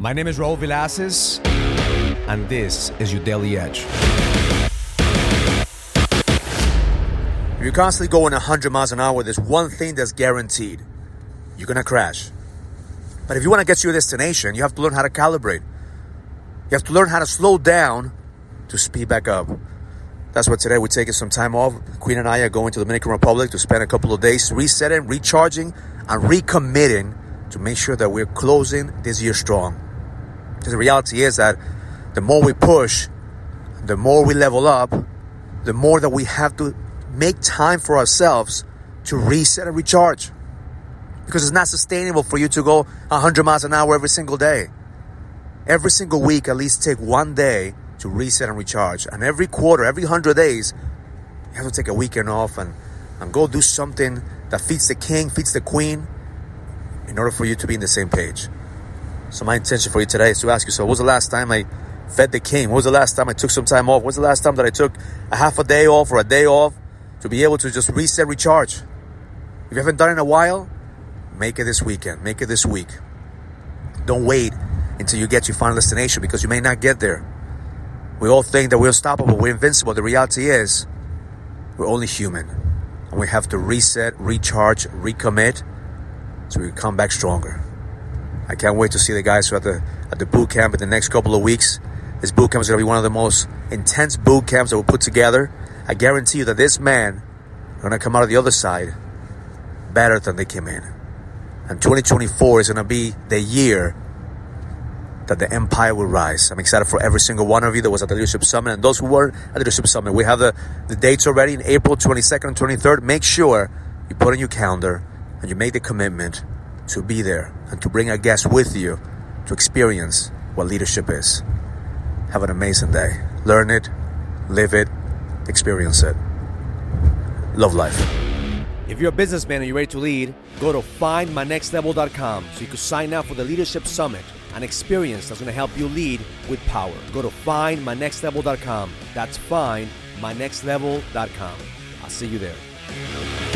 My name is Raul Villacis, and this is your Daily Edge. If you're constantly going 100 miles an hour, there's one thing that's guaranteed you're gonna crash. But if you wanna get to your destination, you have to learn how to calibrate. You have to learn how to slow down to speed back up. That's what today we're taking some time off. Queen and I are going to the Dominican Republic to spend a couple of days resetting, recharging, and recommitting to make sure that we're closing this year strong. Because the reality is that the more we push, the more we level up, the more that we have to make time for ourselves to reset and recharge. Because it's not sustainable for you to go 100 miles an hour every single day. Every single week, at least take one day to reset and recharge. And every quarter, every 100 days, you have to take a weekend off and, and go do something that feeds the king, feeds the queen, in order for you to be in the same page. So my intention for you today is to ask yourself, what was the last time I fed the king? When was the last time I took some time off? When was the last time that I took a half a day off or a day off to be able to just reset, recharge? If you haven't done it in a while, make it this weekend. Make it this week. Don't wait until you get to your final destination because you may not get there. We all think that we're unstoppable, we're invincible. The reality is, we're only human. And we have to reset, recharge, recommit so we come back stronger. I can't wait to see the guys who are at the at the boot camp in the next couple of weeks. This boot camp is going to be one of the most intense boot camps that we'll put together. I guarantee you that this man are going to come out of the other side better than they came in. And 2024 is going to be the year that the empire will rise. I'm excited for every single one of you that was at the Leadership Summit and those who weren't at the Leadership Summit. We have the, the dates already in April 22nd and 23rd. Make sure you put in your calendar and you make the commitment to be there and to bring a guest with you to experience what leadership is. Have an amazing day. Learn it, live it, experience it. Love life. If you're a businessman and you're ready to lead, go to findmynextlevel.com so you can sign up for the Leadership Summit, an experience that's going to help you lead with power. Go to findmynextlevel.com. That's findmynextlevel.com. I'll see you there.